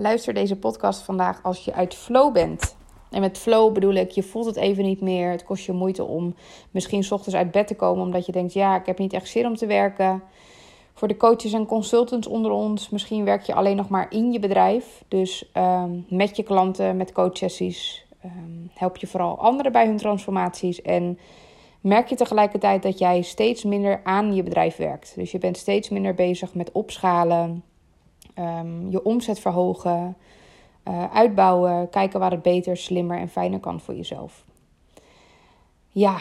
Luister deze podcast vandaag als je uit flow bent. En met flow bedoel ik, je voelt het even niet meer. Het kost je moeite om misschien s ochtends uit bed te komen omdat je denkt: ja, ik heb niet echt zin om te werken. Voor de coaches en consultants onder ons, misschien werk je alleen nog maar in je bedrijf. Dus ehm, met je klanten, met coachsessies, um, help je vooral anderen bij hun transformaties. En merk je tegelijkertijd dat jij steeds minder aan je bedrijf werkt. Dus je bent steeds minder bezig met opschalen, um, je omzet verhogen, uh, uitbouwen, kijken waar het beter, slimmer en fijner kan voor jezelf. Ja,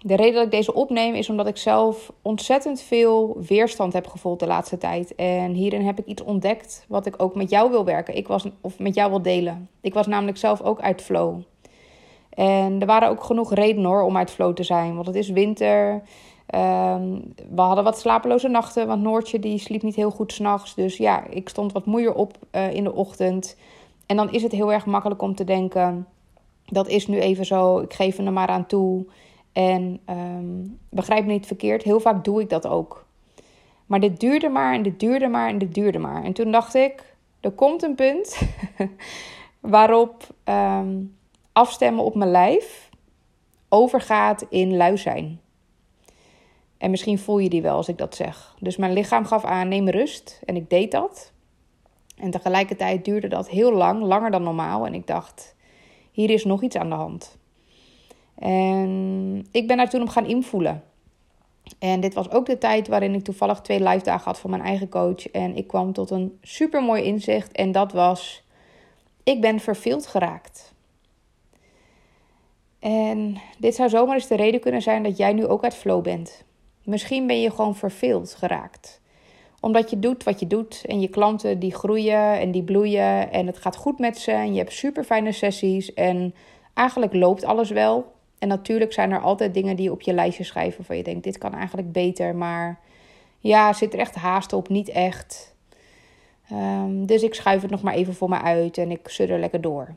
de reden dat ik deze opneem is omdat ik zelf ontzettend veel weerstand heb gevoeld de laatste tijd. En hierin heb ik iets ontdekt wat ik ook met jou wil werken. Ik was, of met jou wil delen. Ik was namelijk zelf ook uit flow. En er waren ook genoeg redenen hoor om uit flow te zijn. Want het is winter. Um, we hadden wat slapeloze nachten. Want Noortje die sliep niet heel goed s'nachts. Dus ja, ik stond wat moeier op uh, in de ochtend. En dan is het heel erg makkelijk om te denken: dat is nu even zo. Ik geef er maar aan toe. En um, begrijp me niet verkeerd, heel vaak doe ik dat ook. Maar dit duurde maar en dit duurde maar en dit duurde maar. En toen dacht ik, er komt een punt waarop um, afstemmen op mijn lijf overgaat in lui zijn. En misschien voel je die wel als ik dat zeg. Dus mijn lichaam gaf aan, neem rust. En ik deed dat. En tegelijkertijd duurde dat heel lang, langer dan normaal. En ik dacht, hier is nog iets aan de hand. En ik ben daar toen op gaan invoelen. En dit was ook de tijd waarin ik toevallig twee live dagen had van mijn eigen coach. En ik kwam tot een super mooi inzicht. En dat was: ik ben verveeld geraakt. En dit zou zomaar eens de reden kunnen zijn dat jij nu ook uit flow bent. Misschien ben je gewoon verveeld geraakt. Omdat je doet wat je doet en je klanten die groeien en die bloeien en het gaat goed met ze en je hebt super fijne sessies en eigenlijk loopt alles wel. En natuurlijk zijn er altijd dingen die je op je lijstje schrijven van je denkt, dit kan eigenlijk beter, maar ja, zit er echt haast op? Niet echt. Um, dus ik schuif het nog maar even voor me uit en ik er lekker door.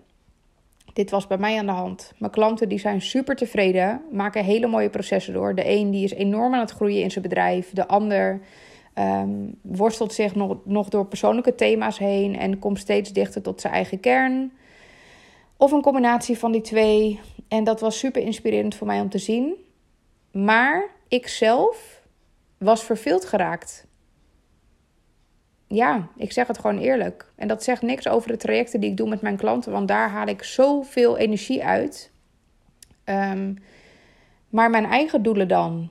Dit was bij mij aan de hand. Mijn klanten die zijn super tevreden, maken hele mooie processen door. De een die is enorm aan het groeien in zijn bedrijf. De ander um, worstelt zich nog, nog door persoonlijke thema's heen en komt steeds dichter tot zijn eigen kern. Of een combinatie van die twee. En dat was super inspirerend voor mij om te zien. Maar ik zelf was verveeld geraakt. Ja, ik zeg het gewoon eerlijk. En dat zegt niks over de trajecten die ik doe met mijn klanten, want daar haal ik zoveel energie uit. Um, maar mijn eigen doelen dan,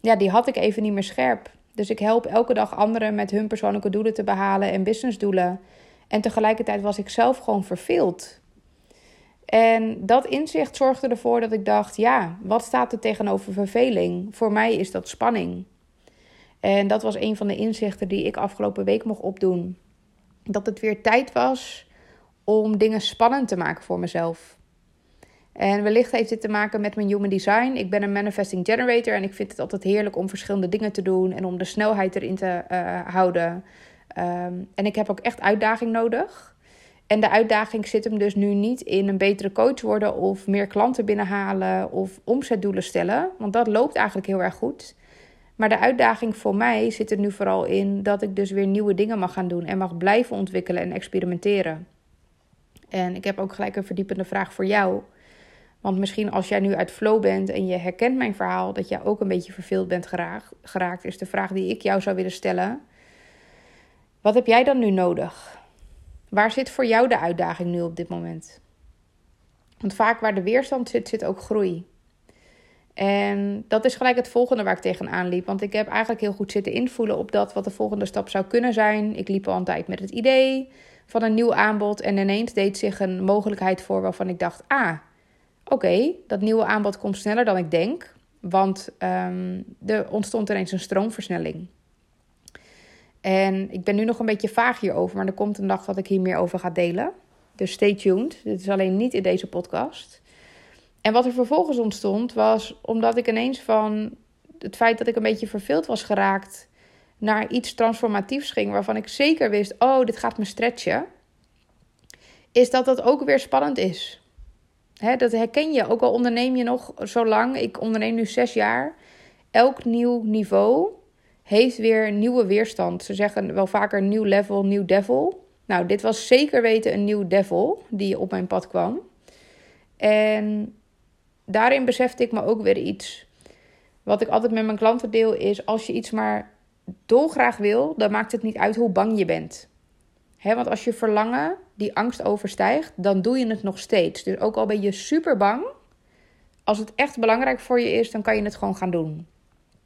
ja, die had ik even niet meer scherp. Dus ik help elke dag anderen met hun persoonlijke doelen te behalen en businessdoelen. En tegelijkertijd was ik zelf gewoon verveeld. En dat inzicht zorgde ervoor dat ik dacht: ja, wat staat er tegenover verveling? Voor mij is dat spanning. En dat was een van de inzichten die ik afgelopen week mocht opdoen. Dat het weer tijd was om dingen spannend te maken voor mezelf. En wellicht heeft dit te maken met mijn human design. Ik ben een manifesting generator en ik vind het altijd heerlijk om verschillende dingen te doen en om de snelheid erin te uh, houden. Um, en ik heb ook echt uitdaging nodig. En de uitdaging zit hem dus nu niet in een betere coach worden of meer klanten binnenhalen of omzetdoelen stellen. Want dat loopt eigenlijk heel erg goed. Maar de uitdaging voor mij zit er nu vooral in dat ik dus weer nieuwe dingen mag gaan doen en mag blijven ontwikkelen en experimenteren. En ik heb ook gelijk een verdiepende vraag voor jou. Want misschien als jij nu uit flow bent en je herkent mijn verhaal, dat jij ook een beetje verveeld bent geraakt, is de vraag die ik jou zou willen stellen. Wat heb jij dan nu nodig? Waar zit voor jou de uitdaging nu op dit moment? Want vaak waar de weerstand zit, zit ook groei. En dat is gelijk het volgende waar ik tegenaan liep. Want ik heb eigenlijk heel goed zitten invoelen op dat wat de volgende stap zou kunnen zijn. Ik liep al een tijd met het idee van een nieuw aanbod. En ineens deed zich een mogelijkheid voor waarvan ik dacht: ah, oké, dat nieuwe aanbod komt sneller dan ik denk. Want um, er ontstond ineens een stroomversnelling. En ik ben nu nog een beetje vaag hierover, maar er komt een dag dat ik hier meer over ga delen. Dus stay tuned. Dit is alleen niet in deze podcast. En wat er vervolgens ontstond, was omdat ik ineens van het feit dat ik een beetje verveeld was geraakt naar iets transformatiefs ging, waarvan ik zeker wist: oh, dit gaat me stretchen. Is dat dat ook weer spannend is. Dat herken je, ook al onderneem je nog zo lang. Ik onderneem nu zes jaar. Elk nieuw niveau heeft weer nieuwe weerstand. Ze zeggen wel vaker nieuw level, nieuw devil. Nou, dit was zeker weten een nieuw devil die op mijn pad kwam. En daarin besefte ik me ook weer iets. Wat ik altijd met mijn klanten deel is: als je iets maar dolgraag wil, dan maakt het niet uit hoe bang je bent. want als je verlangen die angst overstijgt, dan doe je het nog steeds. Dus ook al ben je super bang, als het echt belangrijk voor je is, dan kan je het gewoon gaan doen.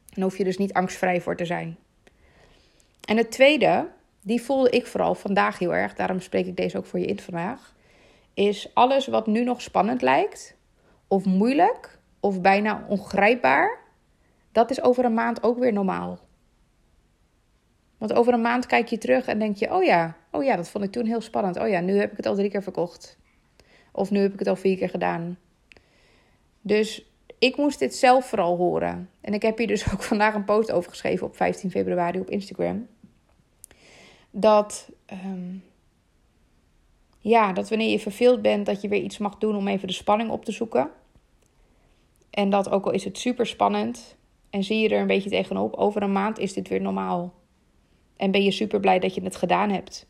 Dan hoef je dus niet angstvrij voor te zijn. En het tweede, die voelde ik vooral vandaag heel erg, daarom spreek ik deze ook voor je in vandaag, is alles wat nu nog spannend lijkt, of moeilijk, of bijna ongrijpbaar, dat is over een maand ook weer normaal. Want over een maand kijk je terug en denk je: oh ja, oh ja, dat vond ik toen heel spannend. Oh ja, nu heb ik het al drie keer verkocht. Of nu heb ik het al vier keer gedaan. Dus ik moest dit zelf vooral horen. En ik heb hier dus ook vandaag een post over geschreven op 15 februari op Instagram. Dat, ehm, ja, dat wanneer je verveeld bent, dat je weer iets mag doen om even de spanning op te zoeken. En dat ook al is het super spannend en zie je er een beetje tegenop, over een maand is dit weer normaal. En ben je super blij dat je het gedaan hebt.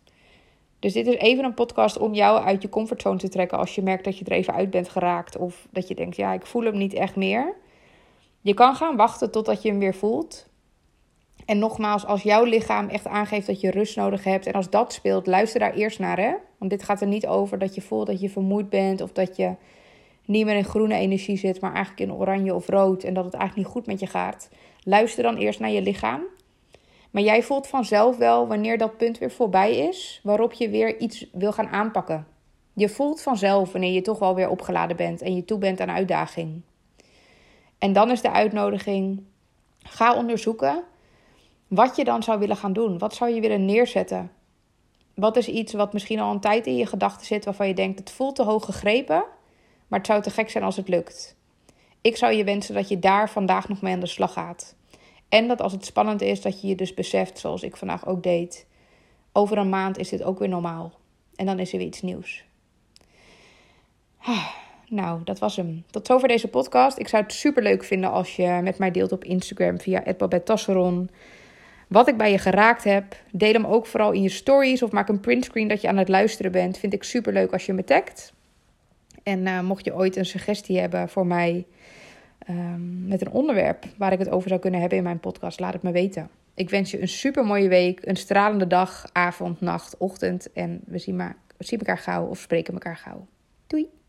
Dus dit is even een podcast om jou uit je comfortzone te trekken als je merkt dat je er even uit bent geraakt of dat je denkt, ja, ik voel hem niet echt meer. Je kan gaan wachten totdat je hem weer voelt. En nogmaals, als jouw lichaam echt aangeeft dat je rust nodig hebt en als dat speelt, luister daar eerst naar, hè? Want dit gaat er niet over dat je voelt dat je vermoeid bent of dat je niet meer in groene energie zit, maar eigenlijk in oranje of rood en dat het eigenlijk niet goed met je gaat. Luister dan eerst naar je lichaam. Maar jij voelt vanzelf wel wanneer dat punt weer voorbij is, waarop je weer iets wil gaan aanpakken. Je voelt vanzelf wanneer je toch wel weer opgeladen bent en je toe bent aan uitdaging. En dan is de uitnodiging: ga onderzoeken wat je dan zou willen gaan doen. Wat zou je willen neerzetten? Wat is iets wat misschien al een tijd in je gedachten zit waarvan je denkt: het voelt te hoog gegrepen, maar het zou te gek zijn als het lukt. Ik zou je wensen dat je daar vandaag nog mee aan de slag gaat. En dat als het spannend is, dat je je dus beseft, zoals ik vandaag ook deed. Over een maand is dit ook weer normaal. En dan is er weer iets nieuws. Ah, nou, dat was hem. Tot zover deze podcast. Ik zou het super leuk vinden als je met mij deelt op Instagram via Tasseron. Wat ik bij je geraakt heb. Deel hem ook vooral in je stories of maak een printscreen dat je aan het luisteren bent. Vind ik super leuk als je me tagt. En uh, mocht je ooit een suggestie hebben voor mij um, met een onderwerp waar ik het over zou kunnen hebben in mijn podcast, laat het me weten. Ik wens je een super mooie week, een stralende dag, avond, nacht, ochtend. En we zien, maar, we zien elkaar gauw of spreken elkaar gauw. Doei!